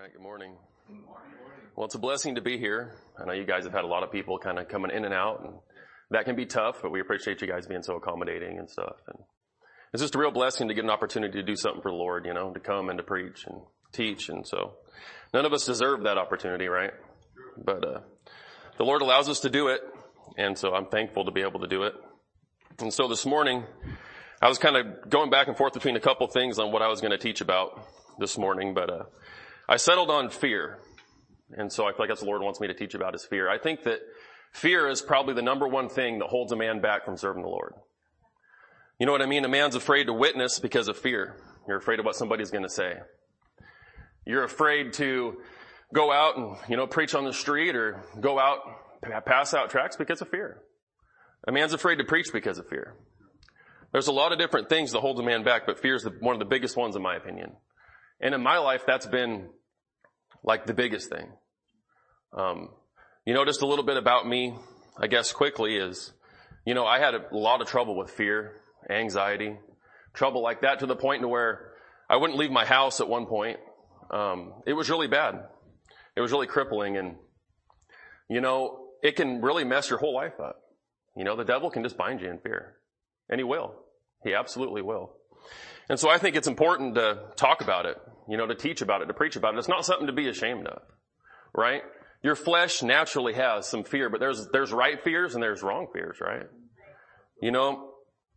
right, good morning. Well, it's a blessing to be here. I know you guys have had a lot of people kind of coming in and out, and that can be tough, but we appreciate you guys being so accommodating and stuff. And it's just a real blessing to get an opportunity to do something for the Lord, you know, to come and to preach and teach. And so none of us deserve that opportunity, right? But, uh, the Lord allows us to do it. And so I'm thankful to be able to do it. And so this morning, I was kind of going back and forth between a couple things on what I was going to teach about this morning, but, uh, I settled on fear. And so I feel like that's the Lord wants me to teach about is fear. I think that fear is probably the number one thing that holds a man back from serving the Lord. You know what I mean? A man's afraid to witness because of fear. You're afraid of what somebody's going to say. You're afraid to go out and, you know, preach on the street or go out, pass out tracts because of fear. A man's afraid to preach because of fear. There's a lot of different things that hold a man back, but fear is the, one of the biggest ones in my opinion. And in my life, that's been like the biggest thing. Um, you know, just a little bit about me, I guess quickly is, you know, I had a lot of trouble with fear, anxiety, trouble like that to the point to where I wouldn't leave my house at one point. Um, it was really bad. It was really crippling and, you know, it can really mess your whole life up. You know, the devil can just bind you in fear. And he will. He absolutely will. And so I think it's important to talk about it, you know, to teach about it, to preach about it. It's not something to be ashamed of, right? Your flesh naturally has some fear, but there's, there's right fears and there's wrong fears, right? You know,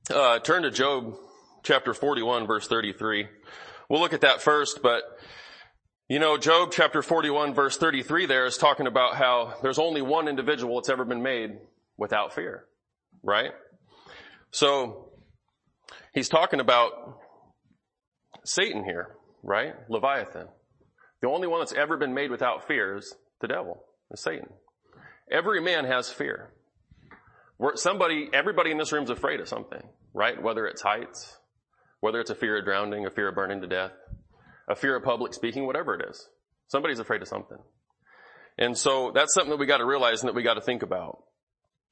uh, turn to Job chapter 41 verse 33. We'll look at that first, but you know, Job chapter 41 verse 33 there is talking about how there's only one individual that's ever been made without fear, right? So, he's talking about Satan here, right? Leviathan. The only one that's ever been made without fear is the devil, is Satan. Every man has fear. somebody, everybody in this room is afraid of something, right? Whether it's heights, whether it's a fear of drowning, a fear of burning to death, a fear of public speaking, whatever it is. Somebody's afraid of something. And so that's something that we got to realize and that we got to think about.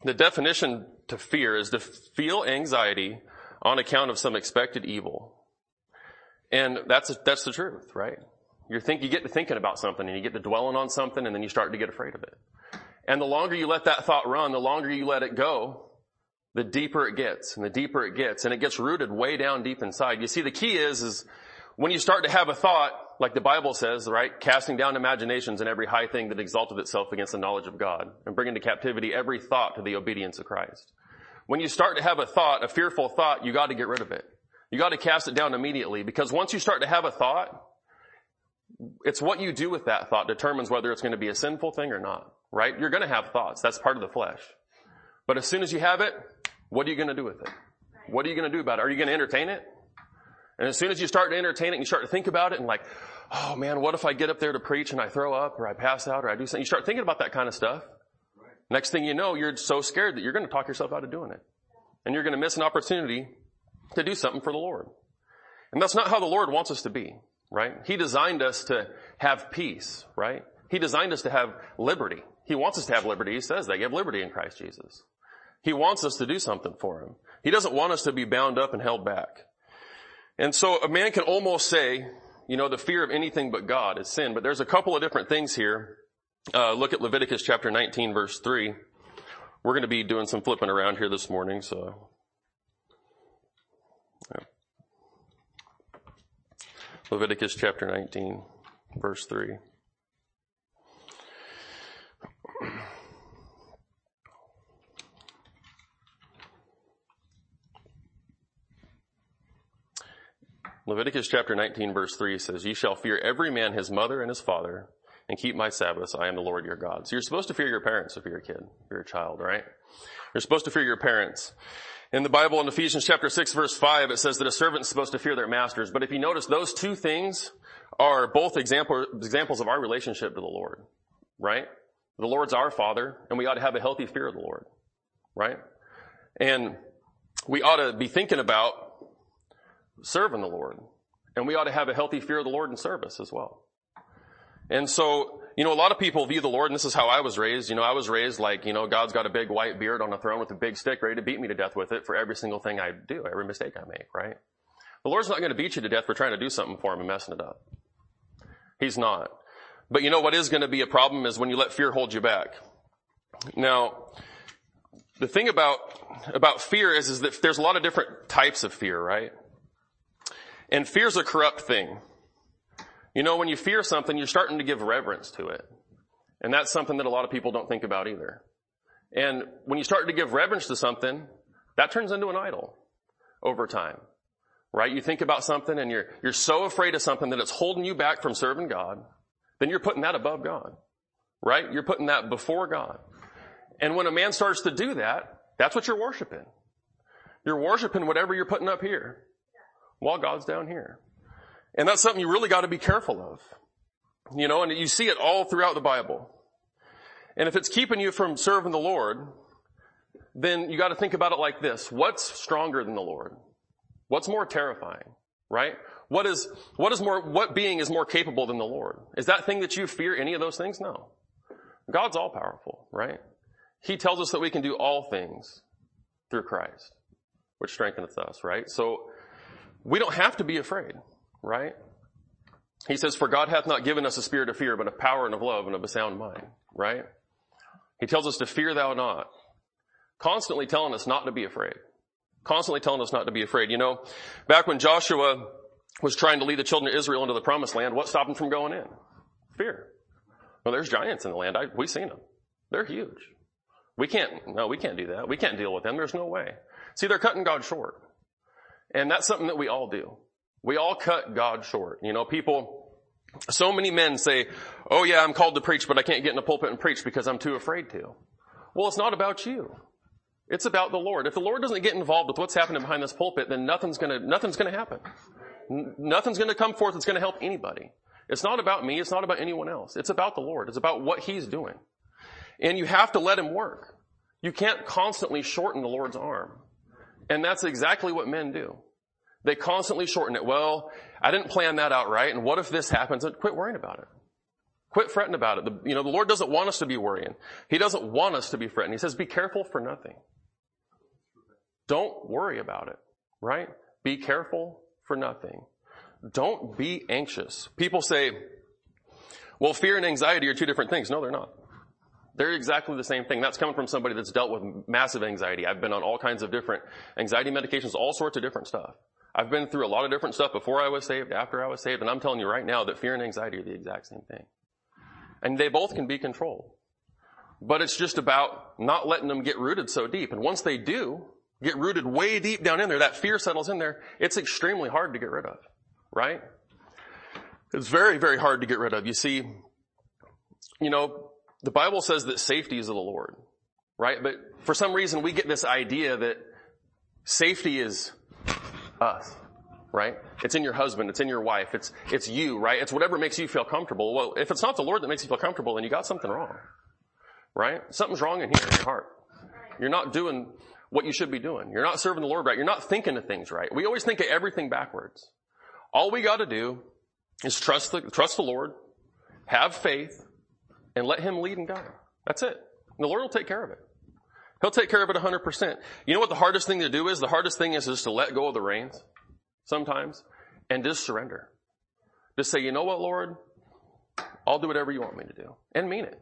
The definition to fear is to feel anxiety on account of some expected evil. And that's, that's the truth, right? You think, you get to thinking about something and you get to dwelling on something and then you start to get afraid of it. And the longer you let that thought run, the longer you let it go, the deeper it gets and the deeper it gets and it gets rooted way down deep inside. You see, the key is, is when you start to have a thought, like the Bible says, right? Casting down imaginations and every high thing that exalted itself against the knowledge of God and bringing to captivity every thought to the obedience of Christ. When you start to have a thought, a fearful thought, you got to get rid of it. You got to cast it down immediately because once you start to have a thought, it's what you do with that thought determines whether it's going to be a sinful thing or not, right? You're going to have thoughts. That's part of the flesh. But as soon as you have it, what are you going to do with it? What are you going to do about it? Are you going to entertain it? And as soon as you start to entertain it and you start to think about it and like, oh man, what if I get up there to preach and I throw up or I pass out or I do something? You start thinking about that kind of stuff. Next thing you know, you're so scared that you're going to talk yourself out of doing it. And you're going to miss an opportunity to do something for the Lord. And that's not how the Lord wants us to be, right? He designed us to have peace, right? He designed us to have liberty. He wants us to have liberty. He says that. You have liberty in Christ Jesus. He wants us to do something for Him. He doesn't want us to be bound up and held back. And so a man can almost say, you know, the fear of anything but God is sin, but there's a couple of different things here. Uh, look at Leviticus chapter 19 verse 3. We're going to be doing some flipping around here this morning, so Leviticus chapter 19, verse 3. Leviticus chapter 19 verse 3 says, Ye shall fear every man his mother and his father, and keep my Sabbaths. I am the Lord your God. So you're supposed to fear your parents if you're a kid, if you're a child, right? You're supposed to fear your parents. In the Bible in Ephesians chapter 6 verse 5, it says that a servant is supposed to fear their masters. But if you notice, those two things are both example, examples of our relationship to the Lord, right? The Lord's our Father, and we ought to have a healthy fear of the Lord, right? And we ought to be thinking about serving the Lord. And we ought to have a healthy fear of the Lord in service as well. And so you know, a lot of people view the Lord, and this is how I was raised. You know, I was raised like, you know, God's got a big white beard on a throne with a big stick ready to beat me to death with it for every single thing I do, every mistake I make, right? The Lord's not going to beat you to death for trying to do something for him and messing it up. He's not. But you know what is going to be a problem is when you let fear hold you back. Now, the thing about, about fear is, is that there's a lot of different types of fear, right? And fear's a corrupt thing. You know, when you fear something, you're starting to give reverence to it. And that's something that a lot of people don't think about either. And when you start to give reverence to something, that turns into an idol over time. Right? You think about something and you're, you're so afraid of something that it's holding you back from serving God, then you're putting that above God. Right? You're putting that before God. And when a man starts to do that, that's what you're worshiping. You're worshiping whatever you're putting up here while God's down here. And that's something you really got to be careful of. You know, and you see it all throughout the Bible. And if it's keeping you from serving the Lord, then you got to think about it like this. What's stronger than the Lord? What's more terrifying? Right? What is, what is more, what being is more capable than the Lord? Is that thing that you fear any of those things? No. God's all powerful, right? He tells us that we can do all things through Christ, which strengtheneth us, right? So we don't have to be afraid, right? He says, for God hath not given us a spirit of fear, but of power and of love and of a sound mind, right? He tells us to fear thou not. Constantly telling us not to be afraid. Constantly telling us not to be afraid. You know, back when Joshua was trying to lead the children of Israel into the promised land, what stopped them from going in? Fear. Well, there's giants in the land. I, we've seen them. They're huge. We can't, no, we can't do that. We can't deal with them. There's no way. See, they're cutting God short. And that's something that we all do. We all cut God short. You know, people, so many men say, oh yeah, I'm called to preach, but I can't get in the pulpit and preach because I'm too afraid to. Well, it's not about you. It's about the Lord. If the Lord doesn't get involved with what's happening behind this pulpit, then nothing's gonna, nothing's gonna happen. Nothing's gonna come forth that's gonna help anybody. It's not about me. It's not about anyone else. It's about the Lord. It's about what He's doing. And you have to let Him work. You can't constantly shorten the Lord's arm. And that's exactly what men do. They constantly shorten it. Well, I didn't plan that out right. And what if this happens? And quit worrying about it. Quit fretting about it. The, you know, the Lord doesn't want us to be worrying. He doesn't want us to be fretting. He says, be careful for nothing. Don't worry about it, right? Be careful for nothing. Don't be anxious. People say, well, fear and anxiety are two different things. No, they're not. They're exactly the same thing. That's coming from somebody that's dealt with massive anxiety. I've been on all kinds of different anxiety medications, all sorts of different stuff. I've been through a lot of different stuff before I was saved, after I was saved, and I'm telling you right now that fear and anxiety are the exact same thing. And they both can be controlled. But it's just about not letting them get rooted so deep. And once they do get rooted way deep down in there, that fear settles in there, it's extremely hard to get rid of. Right? It's very, very hard to get rid of. You see, you know, the Bible says that safety is of the Lord. Right? But for some reason we get this idea that safety is us, right? It's in your husband, it's in your wife, it's, it's you, right? It's whatever makes you feel comfortable. Well, if it's not the Lord that makes you feel comfortable, then you got something wrong, right? Something's wrong in here in your heart. You're not doing what you should be doing. You're not serving the Lord right. You're not thinking of things right. We always think of everything backwards. All we gotta do is trust the, trust the Lord, have faith, and let Him lead and guide. That's it. And the Lord will take care of it. He'll take care of it 100%. You know what the hardest thing to do is? The hardest thing is just to let go of the reins sometimes and just surrender. Just say, you know what, Lord? I'll do whatever you want me to do and mean it.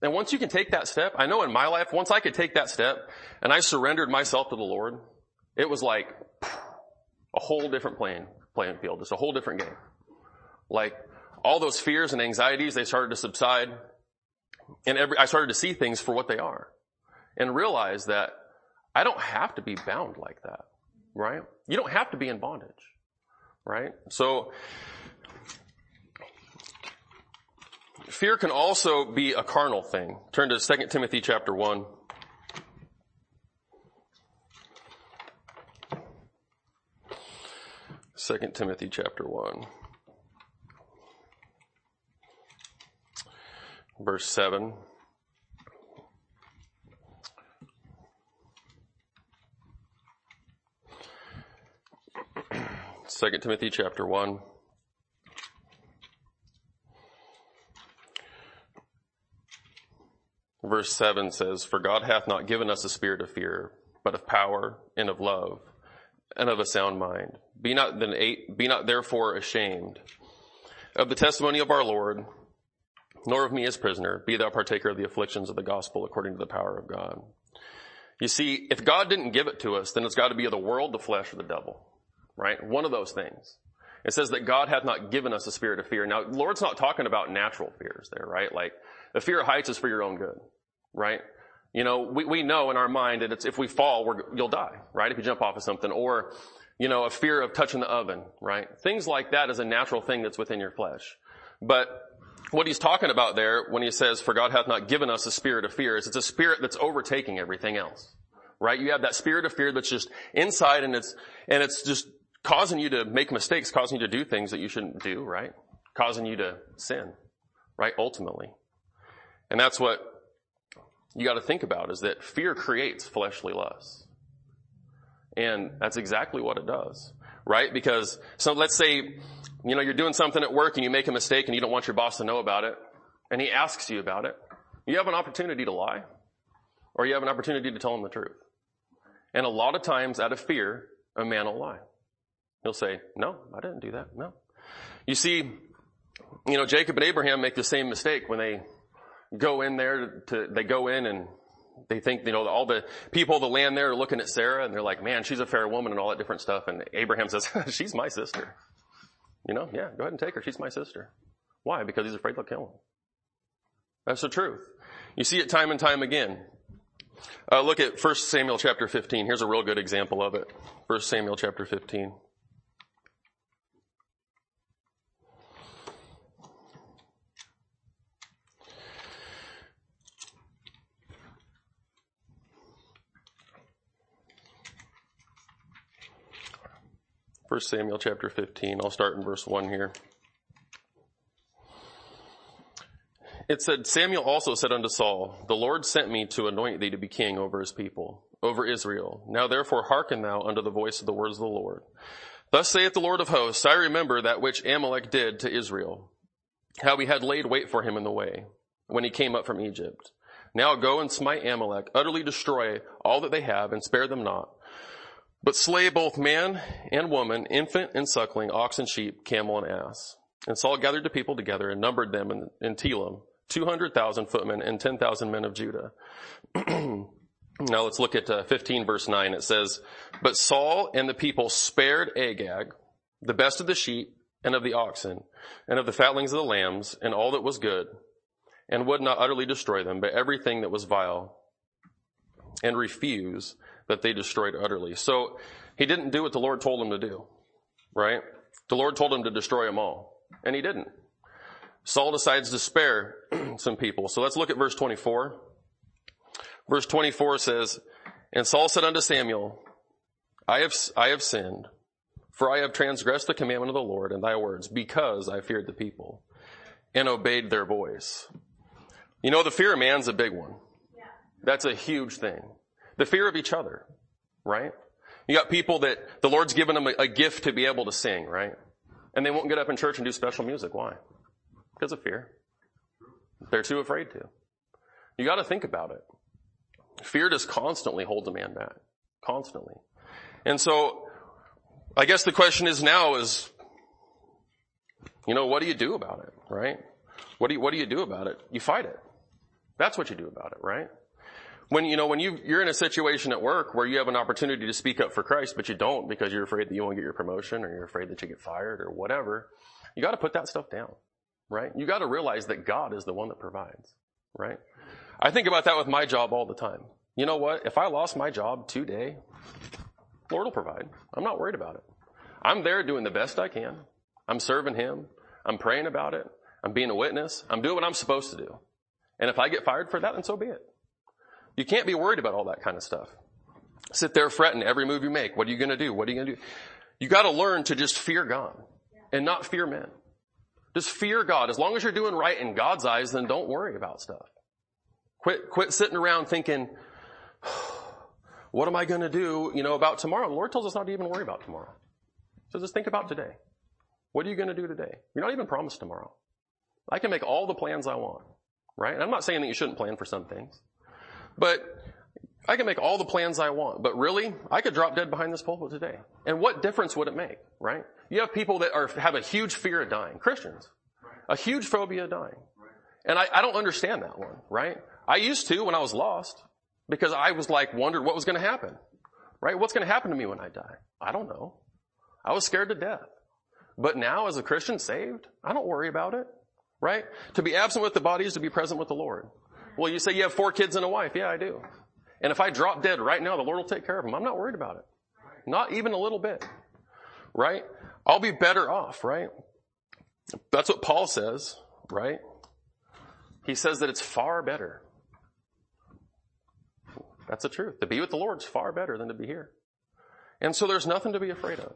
And once you can take that step, I know in my life, once I could take that step and I surrendered myself to the Lord, it was like a whole different playing, playing field. Just a whole different game. Like all those fears and anxieties, they started to subside and every, I started to see things for what they are and realize that I don't have to be bound like that, right? You don't have to be in bondage, right? So, fear can also be a carnal thing. Turn to 2 Timothy chapter 1. Second Timothy chapter 1. Verse 7. 2 Timothy chapter 1. Verse 7 says, For God hath not given us a spirit of fear, but of power and of love and of a sound mind. Be not then be not therefore ashamed of the testimony of our Lord, nor of me as prisoner. Be thou partaker of the afflictions of the gospel according to the power of God. You see, if God didn't give it to us, then it's got to be of the world, the flesh, or the devil. Right? One of those things. It says that God hath not given us a spirit of fear. Now, Lord's not talking about natural fears there, right? Like, the fear of heights is for your own good, right? You know, we, we know in our mind that it's, if we fall, we're, you'll die, right? If you jump off of something. Or, you know, a fear of touching the oven, right? Things like that is a natural thing that's within your flesh. But what he's talking about there when he says, for God hath not given us a spirit of fear is it's a spirit that's overtaking everything else. Right? You have that spirit of fear that's just inside and it's, and it's just causing you to make mistakes, causing you to do things that you shouldn't do, right? Causing you to sin, right? Ultimately. And that's what you gotta think about is that fear creates fleshly lusts. And that's exactly what it does, right? Because, so let's say, you know, you're doing something at work and you make a mistake and you don't want your boss to know about it, and he asks you about it. You have an opportunity to lie, or you have an opportunity to tell him the truth. And a lot of times, out of fear, a man will lie. He'll say, no, I didn't do that. No. You see, you know, Jacob and Abraham make the same mistake when they go in there to, they go in and they think, you know, all the people, the land there are looking at Sarah and they're like, man, she's a fair woman and all that different stuff. And Abraham says, she's my sister. You know, yeah, go ahead and take her. She's my sister. Why? Because he's afraid they'll kill him. That's the truth. You see it time and time again. Uh, look at 1 Samuel chapter 15. Here's a real good example of it. 1 Samuel chapter 15. 1 Samuel chapter 15. I'll start in verse 1 here. It said, Samuel also said unto Saul, The Lord sent me to anoint thee to be king over his people, over Israel. Now therefore hearken thou unto the voice of the words of the Lord. Thus saith the Lord of hosts, I remember that which Amalek did to Israel, how he had laid wait for him in the way, when he came up from Egypt. Now go and smite Amalek, utterly destroy all that they have, and spare them not. But slay both man and woman, infant and suckling, ox and sheep, camel and ass. And Saul gathered the people together and numbered them in, in Telaim, 200,000 footmen and 10,000 men of Judah. now let's look at uh, 15 verse 9. It says, But Saul and the people spared Agag, the best of the sheep and of the oxen, and of the fatlings of the lambs, and all that was good, and would not utterly destroy them, but everything that was vile, and refuse that they destroyed utterly. So he didn't do what the Lord told him to do, right? The Lord told him to destroy them all, and he didn't. Saul decides to spare some people. So let's look at verse 24. Verse 24 says, And Saul said unto Samuel, I have, I have sinned, for I have transgressed the commandment of the Lord and thy words, because I feared the people and obeyed their voice. You know, the fear of man's a big one. That's a huge thing. The fear of each other, right? You got people that the Lord's given them a, a gift to be able to sing, right? And they won't get up in church and do special music. Why? Because of fear. They're too afraid to. You gotta think about it. Fear just constantly holds a man back. Constantly. And so, I guess the question is now is, you know, what do you do about it, right? What do you, what do you do about it? You fight it. That's what you do about it, right? When, you know, when you, you're in a situation at work where you have an opportunity to speak up for Christ, but you don't because you're afraid that you won't get your promotion or you're afraid that you get fired or whatever, you gotta put that stuff down, right? You gotta realize that God is the one that provides, right? I think about that with my job all the time. You know what? If I lost my job today, Lord will provide. I'm not worried about it. I'm there doing the best I can. I'm serving Him. I'm praying about it. I'm being a witness. I'm doing what I'm supposed to do. And if I get fired for that, then so be it. You can't be worried about all that kind of stuff. Sit there fretting every move you make. What are you going to do? What are you going to do? You got to learn to just fear God and not fear men. Just fear God. As long as you're doing right in God's eyes, then don't worry about stuff. Quit, quit sitting around thinking, what am I going to do, you know, about tomorrow? The Lord tells us not to even worry about tomorrow. So just think about today. What are you going to do today? You're not even promised tomorrow. I can make all the plans I want, right? And I'm not saying that you shouldn't plan for some things. But I can make all the plans I want, but really, I could drop dead behind this pulpit today. And what difference would it make, right? You have people that are, have a huge fear of dying, Christians. A huge phobia of dying. And I, I don't understand that one, right? I used to when I was lost because I was like wondered what was going to happen, right? What's going to happen to me when I die? I don't know. I was scared to death. But now as a Christian saved, I don't worry about it, right? To be absent with the body is to be present with the Lord. Well, you say you have four kids and a wife. Yeah, I do. And if I drop dead right now, the Lord will take care of them. I'm not worried about it. Not even a little bit. Right? I'll be better off, right? That's what Paul says, right? He says that it's far better. That's the truth. To be with the Lord is far better than to be here. And so there's nothing to be afraid of.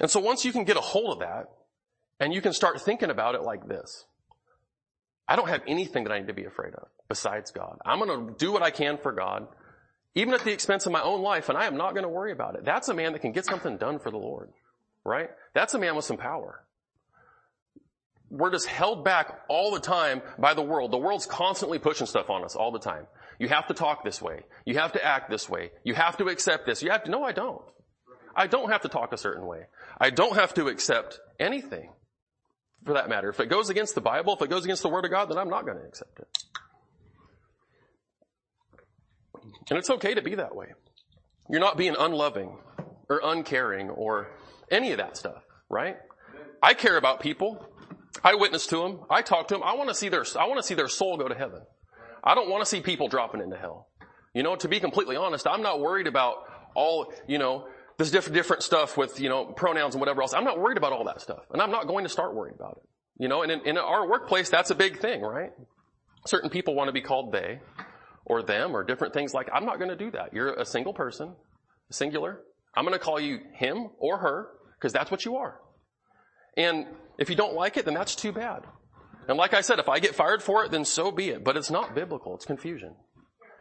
And so once you can get a hold of that, and you can start thinking about it like this, I don't have anything that I need to be afraid of besides God. I'm going to do what I can for God, even at the expense of my own life, and I am not going to worry about it. That's a man that can get something done for the Lord, right? That's a man with some power. We're just held back all the time by the world. The world's constantly pushing stuff on us all the time. You have to talk this way. You have to act this way. You have to accept this. You have to, no, I don't. I don't have to talk a certain way. I don't have to accept anything for that matter. If it goes against the Bible, if it goes against the Word of God, then I'm not going to accept it. And it's okay to be that way. You're not being unloving or uncaring or any of that stuff, right? I care about people. I witness to them. I talk to them. I want to see their, I want to see their soul go to heaven. I don't want to see people dropping into hell. You know, to be completely honest, I'm not worried about all, you know, this different, different stuff with, you know, pronouns and whatever else. I'm not worried about all that stuff. And I'm not going to start worrying about it. You know, and in, in our workplace, that's a big thing, right? Certain people want to be called they or them or different things like, I'm not going to do that. You're a single person, singular. I'm going to call you him or her because that's what you are. And if you don't like it, then that's too bad. And like I said, if I get fired for it, then so be it. But it's not biblical. It's confusion.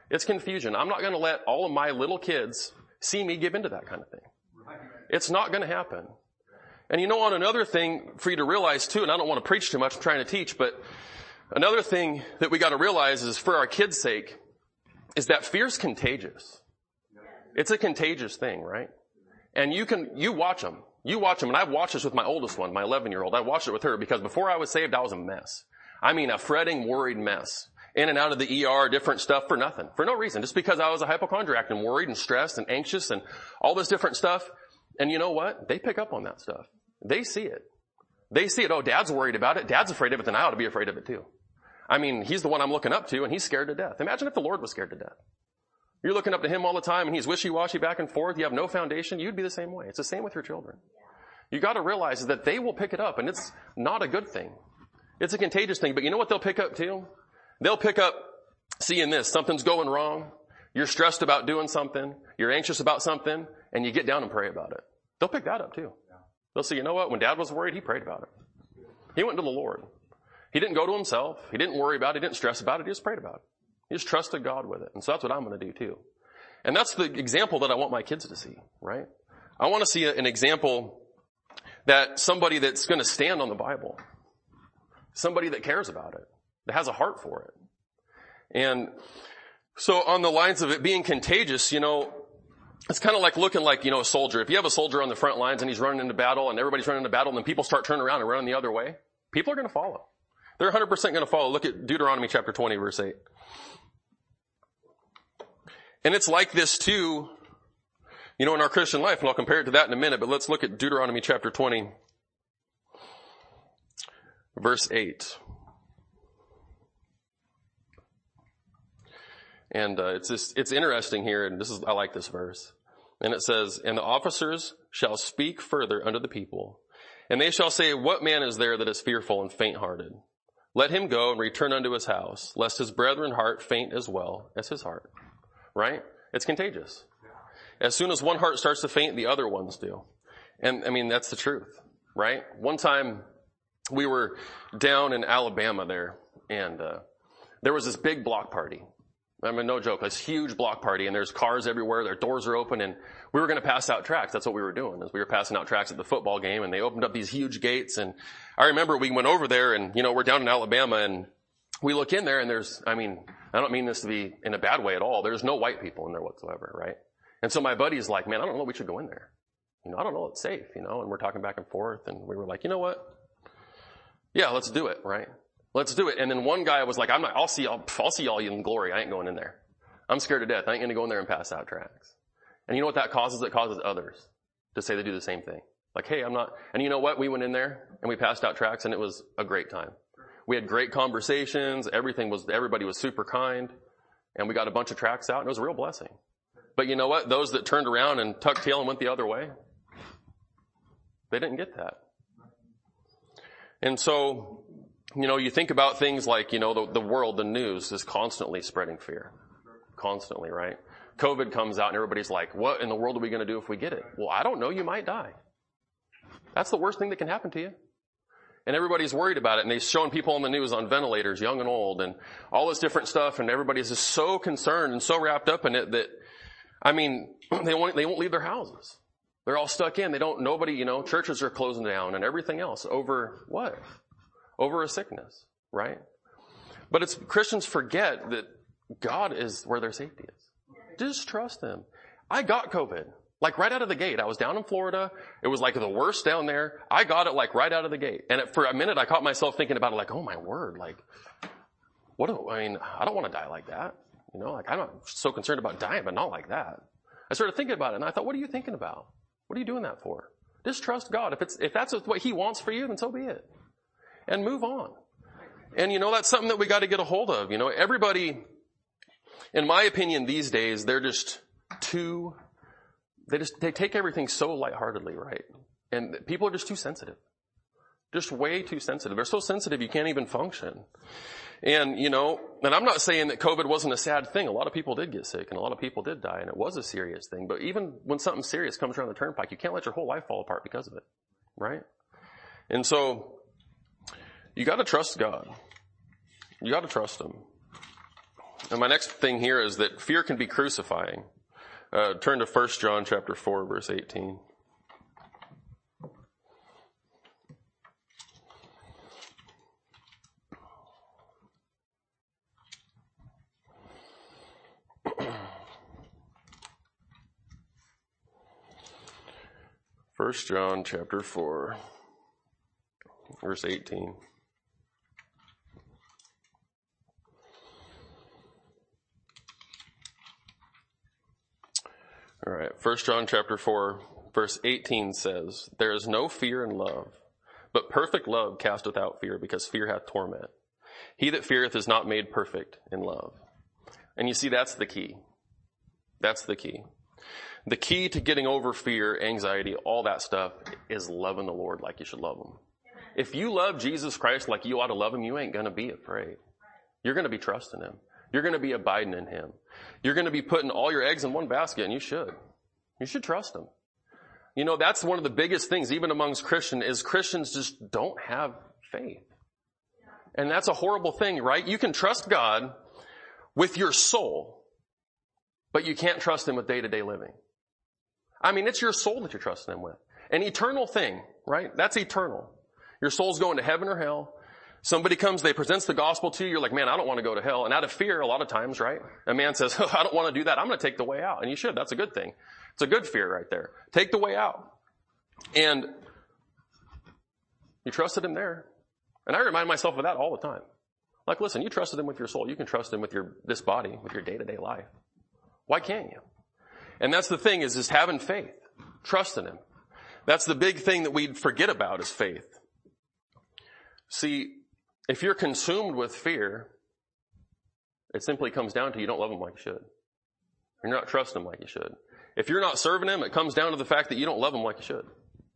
It's confusion. I'm not going to let all of my little kids see me give into that kind of thing. It's not going to happen. And you know, on another thing for you to realize too, and I don't want to preach too much, I'm trying to teach, but another thing that we got to realize is for our kids' sake, is that fear's contagious. It's a contagious thing, right? And you can, you watch them. You watch them, and I've watched this with my oldest one, my 11 year old. I watched it with her because before I was saved, I was a mess. I mean, a fretting, worried mess in and out of the ER, different stuff for nothing, for no reason, just because I was a hypochondriac and worried and stressed and anxious and all this different stuff. And you know what? They pick up on that stuff. They see it. They see it. Oh, dad's worried about it. Dad's afraid of it. Then I ought to be afraid of it too. I mean, he's the one I'm looking up to and he's scared to death. Imagine if the Lord was scared to death. You're looking up to him all the time and he's wishy-washy back and forth. You have no foundation. You'd be the same way. It's the same with your children. You gotta realize that they will pick it up and it's not a good thing. It's a contagious thing, but you know what they'll pick up too? They'll pick up seeing this, something's going wrong, you're stressed about doing something, you're anxious about something, and you get down and pray about it. They'll pick that up too. They'll say, you know what, when dad was worried, he prayed about it. He went to the Lord. He didn't go to himself. He didn't worry about it. He didn't stress about it. He just prayed about it. He just trusted God with it. And so that's what I'm going to do too. And that's the example that I want my kids to see, right? I want to see an example that somebody that's going to stand on the Bible, somebody that cares about it, that has a heart for it. And so on the lines of it being contagious, you know, it's kind of like looking like, you know, a soldier. If you have a soldier on the front lines and he's running into battle and everybody's running into battle and then people start turning around and running the other way, people are going to follow. They're 100% going to follow. Look at Deuteronomy chapter 20 verse 8. And it's like this too, you know, in our Christian life, and I'll compare it to that in a minute, but let's look at Deuteronomy chapter 20 verse 8. And uh, it's just, it's interesting here, and this is I like this verse. And it says, "And the officers shall speak further unto the people, and they shall say, What man is there that is fearful and faint-hearted? Let him go and return unto his house, lest his brethren heart faint as well as his heart." Right? It's contagious. As soon as one heart starts to faint, the other ones do. And I mean, that's the truth, right? One time we were down in Alabama there, and uh, there was this big block party. I mean, no joke, this huge block party and there's cars everywhere, their doors are open and we were going to pass out tracts. That's what we were doing is we were passing out tracts at the football game and they opened up these huge gates and I remember we went over there and, you know, we're down in Alabama and we look in there and there's, I mean, I don't mean this to be in a bad way at all. There's no white people in there whatsoever, right? And so my buddy's like, man, I don't know, we should go in there. You know, I don't know, it's safe, you know, and we're talking back and forth and we were like, you know what? Yeah, let's do it, right? Let's do it. And then one guy was like, I'm not, I'll see y'all, I'll see all y'all in glory. I ain't going in there. I'm scared to death. I ain't going to go in there and pass out tracts. And you know what that causes? It causes others to say they do the same thing. Like, hey, I'm not, and you know what? We went in there and we passed out tracts and it was a great time. We had great conversations. Everything was, everybody was super kind and we got a bunch of tracts out and it was a real blessing. But you know what? Those that turned around and tucked tail and went the other way, they didn't get that. And so, you know, you think about things like, you know, the, the world, the news is constantly spreading fear. Constantly, right? COVID comes out and everybody's like, what in the world are we going to do if we get it? Well, I don't know. You might die. That's the worst thing that can happen to you. And everybody's worried about it and they're showing people on the news on ventilators, young and old and all this different stuff and everybody's just so concerned and so wrapped up in it that, I mean, they won't, they won't leave their houses. They're all stuck in. They don't, nobody, you know, churches are closing down and everything else over what? Over a sickness, right? But it's, Christians forget that God is where their safety is. Just trust Him. I got COVID. Like right out of the gate. I was down in Florida. It was like the worst down there. I got it like right out of the gate. And for a minute I caught myself thinking about it like, oh my word, like, what do, I mean, I don't want to die like that. You know, like I'm not so concerned about dying, but not like that. I started thinking about it and I thought, what are you thinking about? What are you doing that for? Just trust God. If it's, if that's what He wants for you, then so be it. And move on. And you know, that's something that we got to get a hold of. You know, everybody, in my opinion, these days, they're just too, they just, they take everything so lightheartedly, right? And people are just too sensitive. Just way too sensitive. They're so sensitive you can't even function. And, you know, and I'm not saying that COVID wasn't a sad thing. A lot of people did get sick and a lot of people did die and it was a serious thing. But even when something serious comes around the turnpike, you can't let your whole life fall apart because of it. Right? And so, you gotta trust God. You gotta trust Him. And my next thing here is that fear can be crucifying. Uh, turn to 1 John chapter 4 verse 18. First John chapter 4 verse 18. All right. First John chapter 4 verse 18 says, There is no fear in love, but perfect love casteth out fear because fear hath torment. He that feareth is not made perfect in love. And you see, that's the key. That's the key. The key to getting over fear, anxiety, all that stuff is loving the Lord like you should love Him. If you love Jesus Christ like you ought to love Him, you ain't gonna be afraid. You're gonna be trusting Him. You're gonna be abiding in Him. You're gonna be putting all your eggs in one basket and you should. You should trust Him. You know, that's one of the biggest things, even amongst Christians, is Christians just don't have faith. And that's a horrible thing, right? You can trust God with your soul, but you can't trust Him with day to day living. I mean, it's your soul that you're trusting Him with. An eternal thing, right? That's eternal. Your soul's going to heaven or hell. Somebody comes, they presents the gospel to you, you're like, man, I don't want to go to hell. And out of fear, a lot of times, right? A man says, oh, I don't want to do that. I'm going to take the way out. And you should. That's a good thing. It's a good fear right there. Take the way out. And you trusted him there. And I remind myself of that all the time. Like, listen, you trusted him with your soul. You can trust him with your, this body, with your day to day life. Why can't you? And that's the thing is just having faith, trusting Him. That's the big thing that we forget about is faith. See, if you're consumed with fear, it simply comes down to you don't love Him like you should. You're not trusting Him like you should. If you're not serving Him, it comes down to the fact that you don't love Him like you should.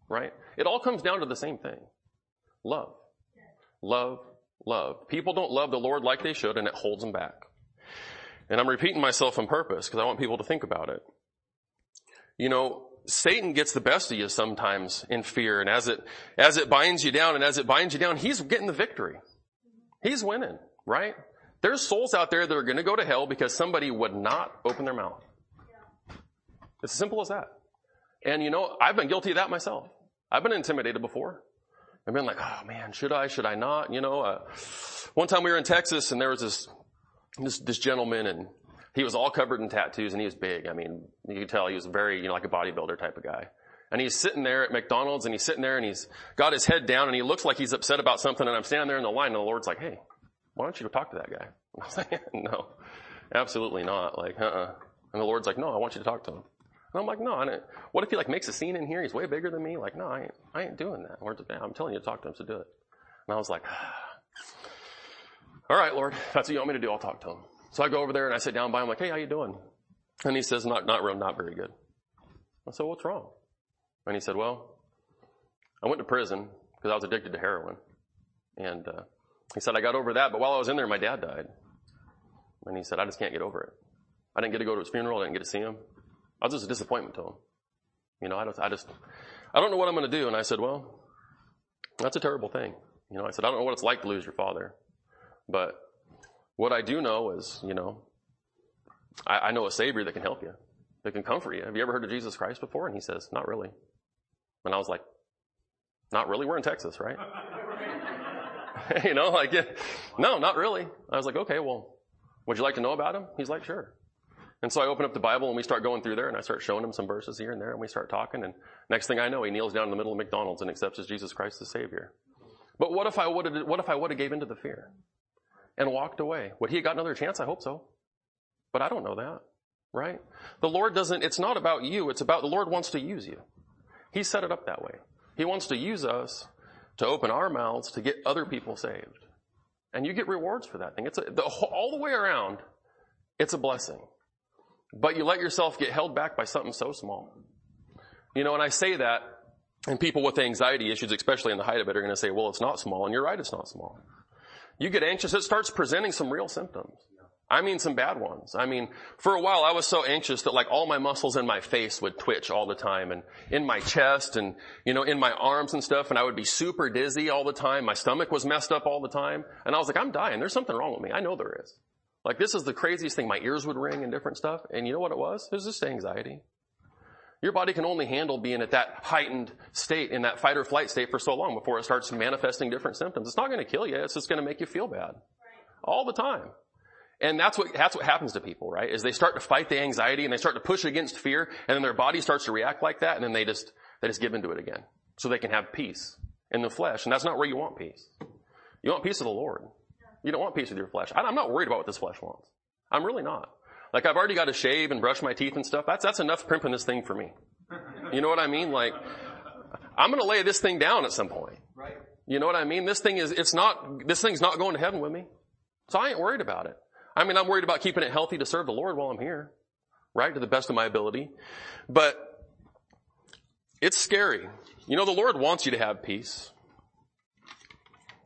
Right? It all comes down to the same thing. Love. Love. Love. People don't love the Lord like they should and it holds them back. And I'm repeating myself on purpose because I want people to think about it. You know, Satan gets the best of you sometimes in fear. And as it, as it binds you down and as it binds you down, he's getting the victory. He's winning, right? There's souls out there that are going to go to hell because somebody would not open their mouth. It's as simple as that. And you know, I've been guilty of that myself. I've been intimidated before. I've been like, oh man, should I, should I not? You know, uh, one time we were in Texas and there was this, this, this gentleman and he was all covered in tattoos and he was big. I mean, you could tell he was very, you know, like a bodybuilder type of guy. And he's sitting there at McDonald's and he's sitting there and he's got his head down and he looks like he's upset about something and I'm standing there in the line and the Lord's like, hey, why don't you go talk to that guy? I was like, no, absolutely not. Like, uh-uh. And the Lord's like, no, I want you to talk to him. And I'm like, no, what if he like makes a scene in here? He's way bigger than me. Like, no, I ain't, I ain't doing that. Lord's like, I'm telling you to talk to him, so do it. And I was like, all right, Lord, that's what you want me to do. I'll talk to him. So I go over there and I sit down by him like, hey, how you doing? And he says, not, not real, not very good. I said, what's wrong? And he said, well, I went to prison because I was addicted to heroin. And uh, he said, I got over that, but while I was in there, my dad died. And he said, I just can't get over it. I didn't get to go to his funeral. I didn't get to see him. I was just a disappointment to him. You know, I just, I just, I don't know what I'm going to do. And I said, well, that's a terrible thing. You know, I said, I don't know what it's like to lose your father. But what I do know is, you know, I, I know a Savior that can help you, that can comfort you. Have you ever heard of Jesus Christ before? And he says, not really. And I was like, not really? We're in Texas, right? you know, like, yeah, no, not really. I was like, okay, well, would you like to know about him? He's like, sure. And so I open up the Bible and we start going through there and I start showing him some verses here and there and we start talking and next thing I know, he kneels down in the middle of McDonald's and accepts as Jesus Christ as Savior. But what if I would have, what if I would have gave into the fear and walked away? Would he have got another chance? I hope so. But I don't know that, right? The Lord doesn't, it's not about you. It's about the Lord wants to use you. He set it up that way. He wants to use us to open our mouths to get other people saved. And you get rewards for that thing. It's a, the, all the way around, it's a blessing. But you let yourself get held back by something so small. You know, and I say that, and people with anxiety issues, especially in the height of it, are going to say, well, it's not small. And you're right, it's not small. You get anxious, it starts presenting some real symptoms. I mean some bad ones. I mean, for a while I was so anxious that like all my muscles in my face would twitch all the time and in my chest and, you know, in my arms and stuff and I would be super dizzy all the time. My stomach was messed up all the time. And I was like, I'm dying. There's something wrong with me. I know there is. Like this is the craziest thing. My ears would ring and different stuff. And you know what it was? It was just anxiety. Your body can only handle being at that heightened state, in that fight or flight state for so long before it starts manifesting different symptoms. It's not going to kill you. It's just going to make you feel bad. All the time. And that's what, that's what happens to people, right? Is they start to fight the anxiety and they start to push against fear and then their body starts to react like that and then they just, they just give into it again. So they can have peace in the flesh. And that's not where you want peace. You want peace of the Lord. You don't want peace with your flesh. I'm not worried about what this flesh wants. I'm really not. Like I've already got to shave and brush my teeth and stuff. That's, that's enough primping this thing for me. You know what I mean? Like, I'm gonna lay this thing down at some point. Right. You know what I mean? This thing is, it's not, this thing's not going to heaven with me. So I ain't worried about it. I mean, I'm worried about keeping it healthy to serve the Lord while I'm here, right? To the best of my ability. But it's scary. You know, the Lord wants you to have peace,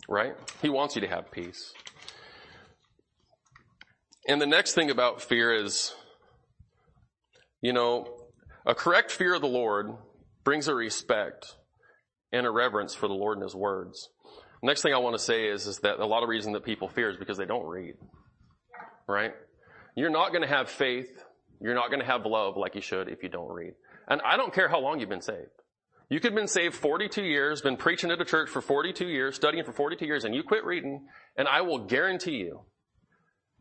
right? He wants you to have peace. And the next thing about fear is, you know, a correct fear of the Lord brings a respect and a reverence for the Lord and His words. Next thing I want to say is, is that a lot of reason that people fear is because they don't read right? You're not going to have faith. You're not going to have love like you should if you don't read. And I don't care how long you've been saved. You could have been saved 42 years, been preaching at a church for 42 years, studying for 42 years, and you quit reading, and I will guarantee you,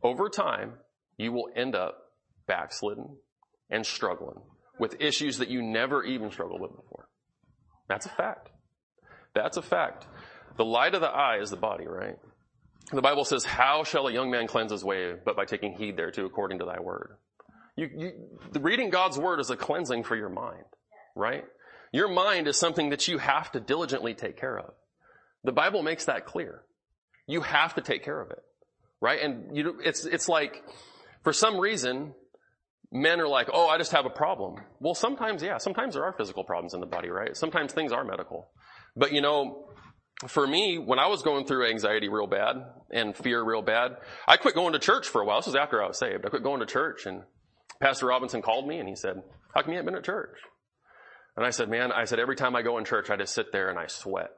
over time, you will end up backslidden and struggling with issues that you never even struggled with before. That's a fact. That's a fact. The light of the eye is the body, right? The Bible says, how shall a young man cleanse his way but by taking heed thereto according to thy word? You, you, reading God's word is a cleansing for your mind, right? Your mind is something that you have to diligently take care of. The Bible makes that clear. You have to take care of it, right? And you, it's, it's like, for some reason, men are like, oh, I just have a problem. Well, sometimes, yeah, sometimes there are physical problems in the body, right? Sometimes things are medical. But you know, for me, when I was going through anxiety real bad and fear real bad, I quit going to church for a while. This was after I was saved. I quit going to church and Pastor Robinson called me and he said, how come you haven't been at church? And I said, man, I said, every time I go in church, I just sit there and I sweat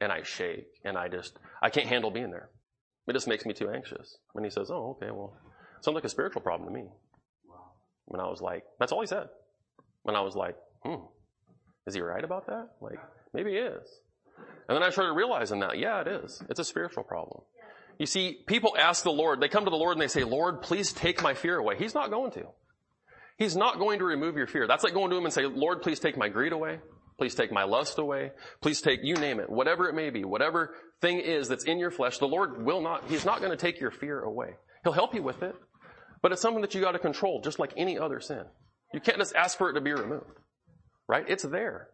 and I shake and I just, I can't handle being there. It just makes me too anxious. And he says, oh, okay, well, sounds like a spiritual problem to me. And I was like, that's all he said. And I was like, hmm, is he right about that? Like, maybe he is. And then I started realizing that, yeah, it is. It's a spiritual problem. You see, people ask the Lord, they come to the Lord and they say, Lord, please take my fear away. He's not going to. He's not going to remove your fear. That's like going to him and say, Lord, please take my greed away. Please take my lust away. Please take, you name it, whatever it may be, whatever thing is that's in your flesh, the Lord will not, He's not going to take your fear away. He'll help you with it, but it's something that you got to control, just like any other sin. You can't just ask for it to be removed. Right? It's there.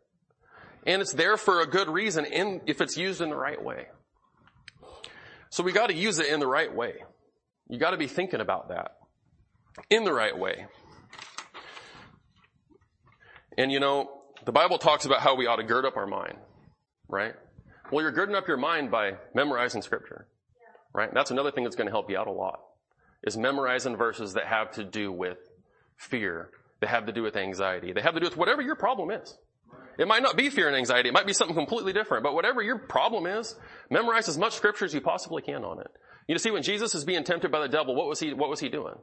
And it's there for a good reason in, if it's used in the right way. So we got to use it in the right way. You got to be thinking about that in the right way. And you know, the Bible talks about how we ought to gird up our mind, right? Well, you're girding up your mind by memorizing scripture, right? That's another thing that's going to help you out a lot is memorizing verses that have to do with fear, that have to do with anxiety, they have to do with whatever your problem is. It might not be fear and anxiety. It might be something completely different, but whatever your problem is, memorize as much scripture as you possibly can on it. You see, when Jesus is being tempted by the devil, what was he, what was he doing?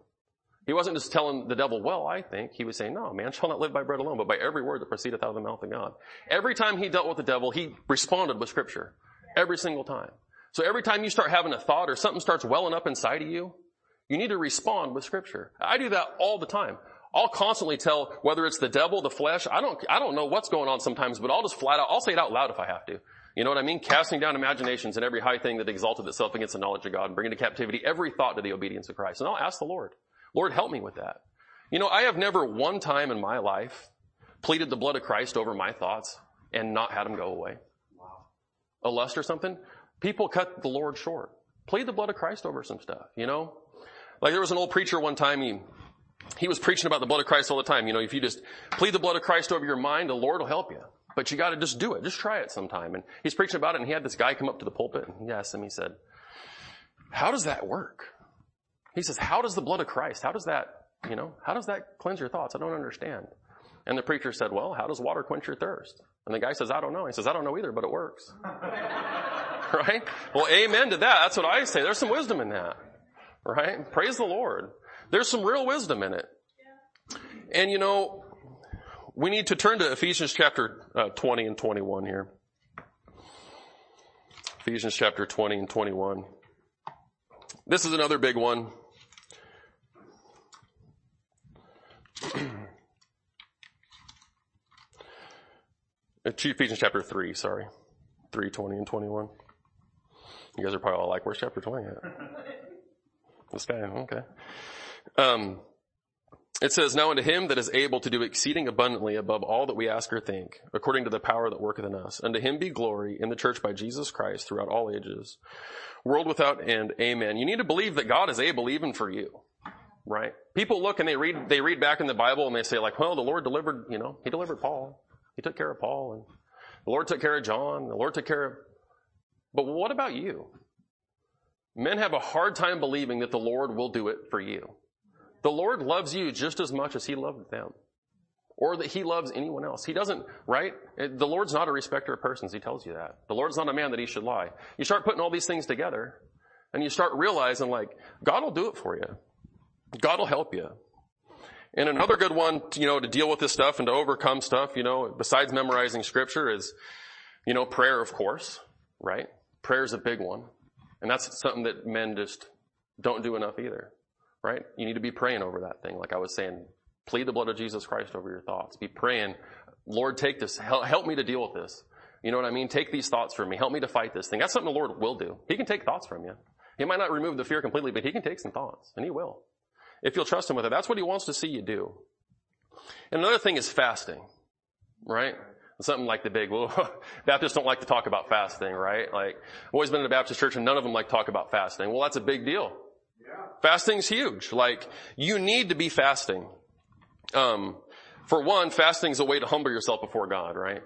He wasn't just telling the devil, well, I think. He was saying, no, man shall not live by bread alone, but by every word that proceedeth out of the mouth of God. Every time he dealt with the devil, he responded with scripture. Every single time. So every time you start having a thought or something starts welling up inside of you, you need to respond with scripture. I do that all the time. I'll constantly tell whether it's the devil, the flesh, I don't, I don't know what's going on sometimes, but I'll just flat out, I'll say it out loud if I have to. You know what I mean? Casting down imaginations and every high thing that exalted itself against the knowledge of God and bringing to captivity every thought to the obedience of Christ. And I'll ask the Lord. Lord, help me with that. You know, I have never one time in my life pleaded the blood of Christ over my thoughts and not had them go away. Wow. A lust or something. People cut the Lord short. Plead the blood of Christ over some stuff, you know? Like there was an old preacher one time, he, he was preaching about the blood of Christ all the time. You know, if you just plead the blood of Christ over your mind, the Lord will help you. But you gotta just do it. Just try it sometime. And he's preaching about it and he had this guy come up to the pulpit and he asked him, he said, how does that work? He says, how does the blood of Christ, how does that, you know, how does that cleanse your thoughts? I don't understand. And the preacher said, well, how does water quench your thirst? And the guy says, I don't know. He says, I don't know either, but it works. right? Well, amen to that. That's what I say. There's some wisdom in that. Right? Praise the Lord. There's some real wisdom in it. And you know, we need to turn to Ephesians chapter uh, 20 and 21 here. Ephesians chapter 20 and 21. This is another big one. Ephesians chapter 3, sorry. 3, 20 and 21. You guys are probably all like, where's chapter 20 at? this guy, okay. Um, it says, Now unto him that is able to do exceeding abundantly above all that we ask or think, according to the power that worketh in us. Unto him be glory in the church by Jesus Christ throughout all ages, world without end. Amen. You need to believe that God is able even for you right? People look and they read, they read back in the Bible and they say like, well, the Lord delivered, you know, He delivered Paul. He took care of Paul and the Lord took care of John. The Lord took care of, but what about you? Men have a hard time believing that the Lord will do it for you. The Lord loves you just as much as He loved them. Or that He loves anyone else. He doesn't, right? The Lord's not a respecter of persons. He tells you that. The Lord's not a man that He should lie. You start putting all these things together and you start realizing like, God will do it for you. God will help you. And another good one, you know, to deal with this stuff and to overcome stuff, you know, besides memorizing scripture is, you know, prayer, of course, right? Prayer is a big one. And that's something that men just don't do enough either, right? You need to be praying over that thing. Like I was saying, plead the blood of Jesus Christ over your thoughts. Be praying, Lord, take this, help, me to deal with this. You know what I mean? Take these thoughts from me. Help me to fight this thing. That's something the Lord will do. He can take thoughts from you. He might not remove the fear completely, but he can take some thoughts, and he will if you'll trust him with it. That's what he wants to see you do. And another thing is fasting, right? Something like the big, well, Baptists don't like to talk about fasting, right? Like, I've always been in a Baptist church and none of them like to talk about fasting. Well, that's a big deal. Fasting's huge. Like, you need to be fasting. Um, for one, fasting is a way to humble yourself before God, right?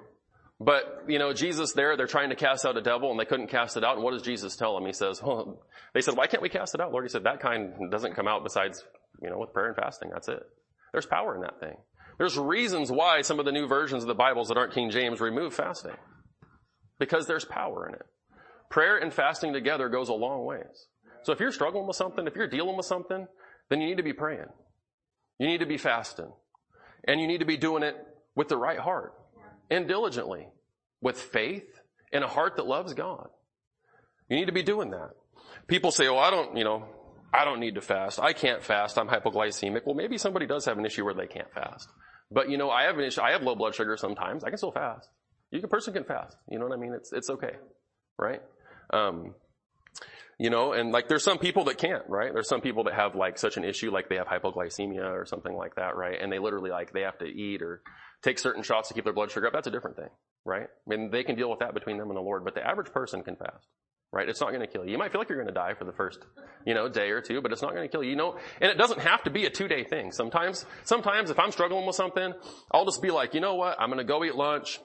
But, you know, Jesus there, they're trying to cast out a devil and they couldn't cast it out. And what does Jesus tell them? He says, well, they said, why can't we cast it out? Lord, he said, that kind doesn't come out besides you know, with prayer and fasting. That's it. There's power in that thing. There's reasons why some of the new versions of the Bibles that aren't King James remove fasting. Because there's power in it. Prayer and fasting together goes a long ways. So if you're struggling with something, if you're dealing with something, then you need to be praying. You need to be fasting. And you need to be doing it with the right heart and diligently with faith and a heart that loves God. You need to be doing that. People say, oh, I don't, you know, I don't need to fast. I can't fast. I'm hypoglycemic. Well, maybe somebody does have an issue where they can't fast. But you know, I have an issue. I have low blood sugar sometimes. I can still fast. You can person can fast. You know what I mean? It's it's okay, right? Um, you know, and like there's some people that can't, right? There's some people that have like such an issue, like they have hypoglycemia or something like that, right? And they literally like they have to eat or take certain shots to keep their blood sugar up. That's a different thing, right? I mean, they can deal with that between them and the Lord, but the average person can fast, right? It's not going to kill you. You might feel like you're going to die for the first, you know, day or two, but it's not going to kill you. You know, and it doesn't have to be a two day thing. Sometimes, sometimes if I'm struggling with something, I'll just be like, you know what? I'm going to go eat lunch.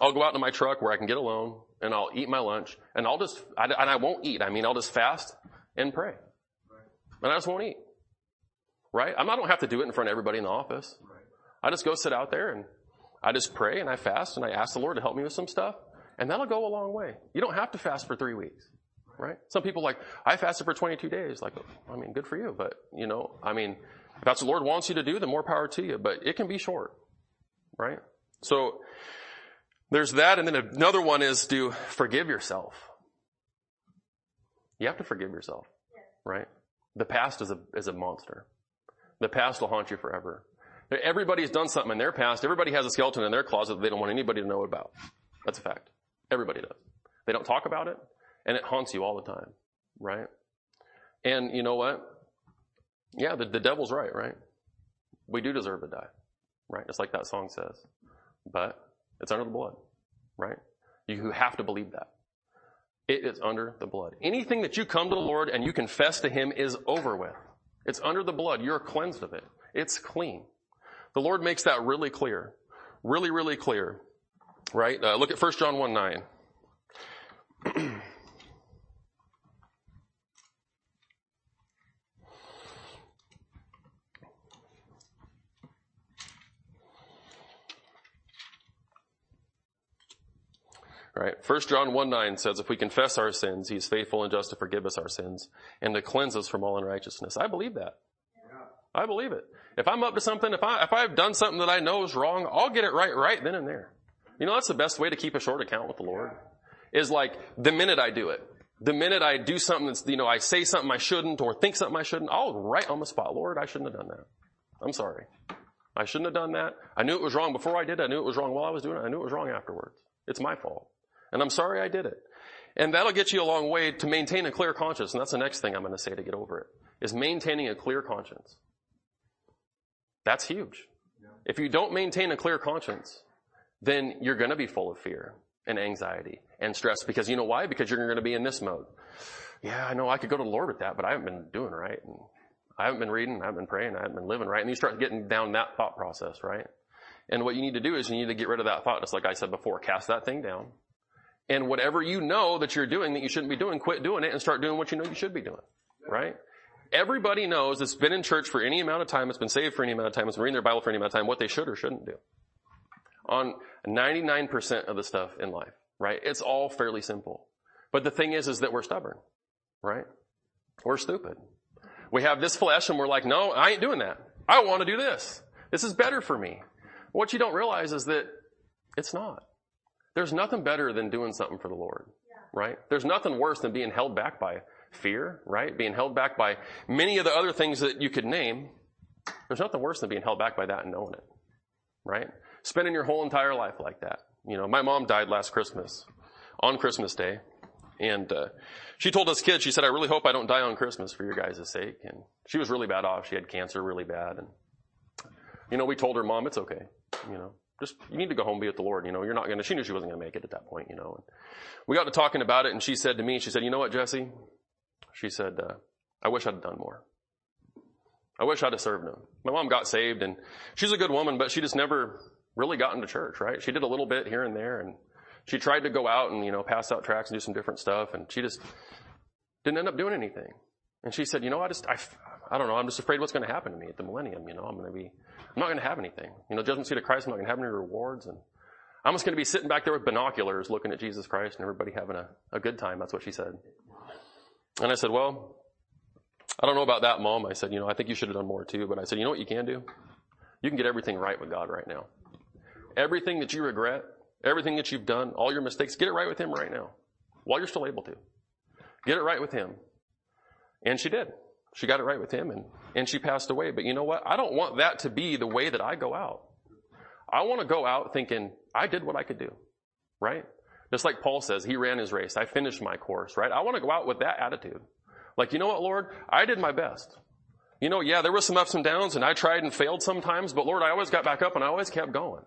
I'll go out to my truck where I can get alone and I'll eat my lunch and I'll just, and I won't eat. I mean, I'll just fast and pray. And I just won't eat. Right? I'm, I don't have to do it in front of everybody in the office. I just go sit out there and I just pray and I fast and I ask the Lord to help me with some stuff and that'll go a long way. You don't have to fast for three weeks. Right? Some people like, I fasted for 22 days. Like, I mean, good for you. But, you know, I mean, if that's what the Lord wants you to do, then more power to you. But it can be short. Right? So, there's that, and then another one is to forgive yourself. You have to forgive yourself, right? The past is a, is a monster. The past will haunt you forever. Everybody's done something in their past. Everybody has a skeleton in their closet that they don't want anybody to know about. That's a fact. Everybody does. They don't talk about it, and it haunts you all the time, right? And you know what? Yeah, the, the devil's right, right? We do deserve to die, right? Just like that song says. But it's under the blood, right? You have to believe that. It is under the blood. Anything that you come to the Lord and you confess to Him is over with. It's under the blood. You're cleansed of it. It's clean. The Lord makes that really clear. Really, really clear. Right? Uh, look at 1 John 1 9. Right? 1 John 1 9 says, if we confess our sins, He is faithful and just to forgive us our sins and to cleanse us from all unrighteousness. I believe that. Yeah. I believe it. If I'm up to something, if I, if I've done something that I know is wrong, I'll get it right, right then and there. You know, that's the best way to keep a short account with the Lord. Is like, the minute I do it, the minute I do something that's, you know, I say something I shouldn't or think something I shouldn't, I'll right on the spot, Lord, I shouldn't have done that. I'm sorry. I shouldn't have done that. I knew it was wrong before I did it. I knew it was wrong while I was doing it. I knew it was wrong afterwards. It's my fault. And I'm sorry I did it. And that'll get you a long way to maintain a clear conscience. And that's the next thing I'm going to say to get over it, is maintaining a clear conscience. That's huge. Yeah. If you don't maintain a clear conscience, then you're going to be full of fear and anxiety and stress because you know why? Because you're going to be in this mode. Yeah, I know I could go to the Lord with that, but I haven't been doing right. And I haven't been reading, I haven't been praying, I haven't been living right. And you start getting down that thought process, right? And what you need to do is you need to get rid of that thought, just like I said before. Cast that thing down and whatever you know that you're doing that you shouldn't be doing, quit doing it and start doing what you know you should be doing. Right? Everybody knows it's been in church for any amount of time, it's been saved for any amount of time, it's been reading their Bible for any amount of time, what they should or shouldn't do. On 99% of the stuff in life, right? It's all fairly simple. But the thing is, is that we're stubborn, right? We're stupid. We have this flesh and we're like, no, I ain't doing that. I want to do this. This is better for me. What you don't realize is that it's not. There's nothing better than doing something for the Lord, right? There's nothing worse than being held back by fear, right? Being held back by many of the other things that you could name. There's nothing worse than being held back by that and knowing it, right? Spending your whole entire life like that. You know, my mom died last Christmas, on Christmas Day, and uh, she told us kids, she said, "I really hope I don't die on Christmas for your guys' sake." And she was really bad off. She had cancer really bad, and you know, we told her, "Mom, it's okay." You know, just, you need to go home and be with the Lord. You know, you're not gonna, she knew she wasn't gonna make it at that point, you know. And we got to talking about it and she said to me, she said, you know what, Jessie? She said, uh, I wish I'd done more. I wish I'd have served him. My mom got saved and she's a good woman, but she just never really got into church, right? She did a little bit here and there and she tried to go out and, you know, pass out tracts and do some different stuff and she just didn't end up doing anything. And she said, you know, I just, I, I don't know, I'm just afraid what's going to happen to me at the millennium, you know, I'm going to be, I'm not going to have anything. You know, judgment seat of Christ, I'm not going to have any rewards. And I'm just going to be sitting back there with binoculars looking at Jesus Christ and everybody having a, a good time. That's what she said. And I said, well, I don't know about that, mom. I said, you know, I think you should have done more too. But I said, you know what you can do? You can get everything right with God right now. Everything that you regret, everything that you've done, all your mistakes, get it right with Him right now. While you're still able to. Get it right with Him. And she did. She got it right with him and, and she passed away. But you know what? I don't want that to be the way that I go out. I want to go out thinking, I did what I could do. right? Just like Paul says, he ran his race. I finished my course, right? I want to go out with that attitude. Like, you know what, Lord? I did my best. You know, yeah, there were some ups and downs and I tried and failed sometimes, but Lord, I always got back up and I always kept going.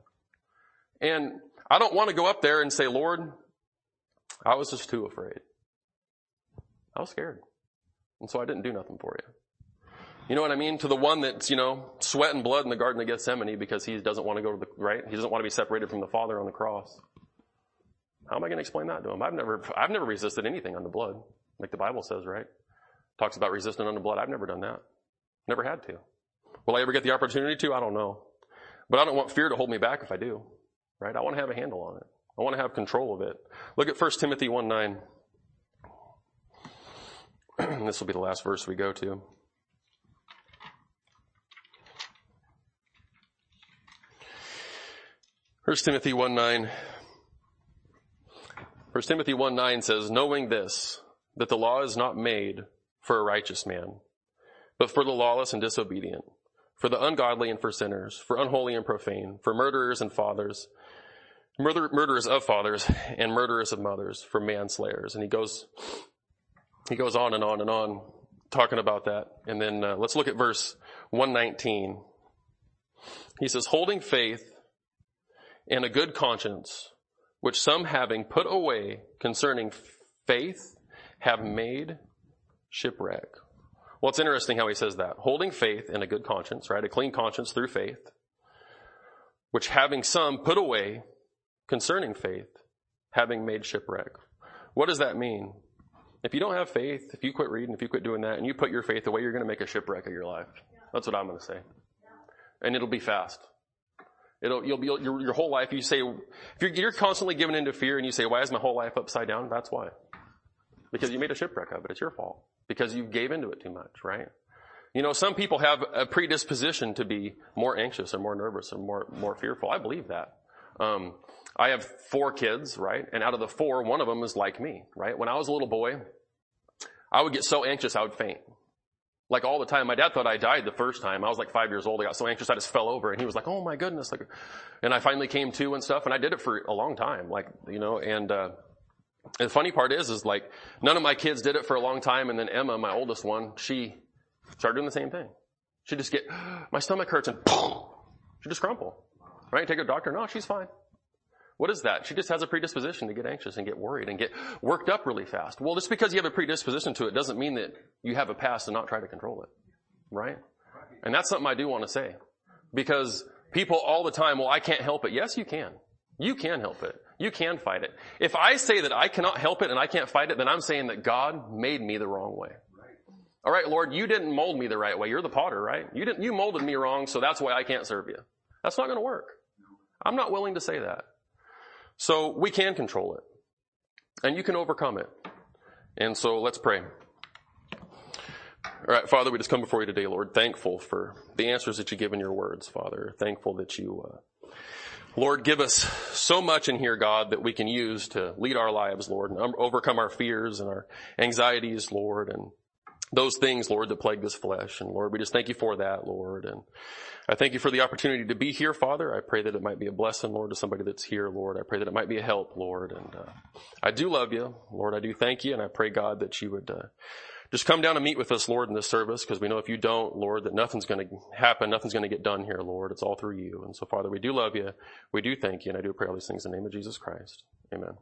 And I don't want to go up there and say, Lord, I was just too afraid. I was scared. And so I didn't do nothing for you. You know what I mean? To the one that's, you know, sweat and blood in the Garden of Gethsemane because he doesn't want to go to the, right? He doesn't want to be separated from the Father on the cross. How am I going to explain that to him? I've never, I've never resisted anything under blood, like the Bible says, right? Talks about resisting under blood. I've never done that. Never had to. Will I ever get the opportunity to? I don't know. But I don't want fear to hold me back if I do, right? I want to have a handle on it. I want to have control of it. Look at 1 Timothy 1 9. this will be the last verse we go to. First Timothy 1 9. 1 Timothy 1 9 says, knowing this, that the law is not made for a righteous man, but for the lawless and disobedient, for the ungodly and for sinners, for unholy and profane, for murderers and fathers, murder, murderers of fathers and murderers of mothers, for manslayers. And he goes, he goes on and on and on talking about that. And then uh, let's look at verse 119. He says, holding faith and a good conscience, which some having put away concerning faith have made shipwreck. Well, it's interesting how he says that. Holding faith and a good conscience, right? A clean conscience through faith, which having some put away concerning faith, having made shipwreck. What does that mean? If you don't have faith, if you quit reading, if you quit doing that, and you put your faith away, you're going to make a shipwreck of your life. That's what I'm going to say. And it'll be fast. It'll, you'll be, your, your whole life, you say, if you're, you're constantly given into fear and you say, why is my whole life upside down? That's why. Because you made a shipwreck of it. It's your fault. Because you gave into it too much, right? You know, some people have a predisposition to be more anxious or more nervous or more, more fearful. I believe that. Um, I have four kids, right? And out of the four, one of them is like me, right? When I was a little boy, I would get so anxious I would faint. Like all the time. My dad thought I died the first time. I was like five years old. I got so anxious I just fell over and he was like, oh my goodness. Like, and I finally came to and stuff and I did it for a long time. Like, you know, and, uh, the funny part is, is like none of my kids did it for a long time and then Emma, my oldest one, she started doing the same thing. She'd just get, my stomach hurts and boom, she'd just crumple. Right? Take a doctor. No, she's fine. What is that? She just has a predisposition to get anxious and get worried and get worked up really fast. Well, just because you have a predisposition to it doesn't mean that you have a past and not try to control it. Right? And that's something I do want to say. Because people all the time, well, I can't help it. Yes, you can. You can help it. You can fight it. If I say that I cannot help it and I can't fight it, then I'm saying that God made me the wrong way. All right, Lord, you didn't mold me the right way. You're the potter, right? You didn't, you molded me wrong, so that's why I can't serve you. That's not going to work. I'm not willing to say that. So we can control it. And you can overcome it. And so let's pray. All right, Father, we just come before you today, Lord, thankful for the answers that you give in your words, Father. Thankful that you, uh, Lord, give us so much in here, God, that we can use to lead our lives, Lord, and overcome our fears and our anxieties, Lord, and those things, Lord, that plague this flesh. And Lord, we just thank you for that, Lord. And I thank you for the opportunity to be here, Father. I pray that it might be a blessing, Lord, to somebody that's here, Lord. I pray that it might be a help, Lord. And uh, I do love you, Lord. I do thank you, and I pray, God, that you would uh, just come down and meet with us, Lord, in this service, because we know if you don't, Lord, that nothing's going to happen, nothing's going to get done here, Lord. It's all through you. And so, Father, we do love you. We do thank you, and I do pray all these things in the name of Jesus Christ. Amen.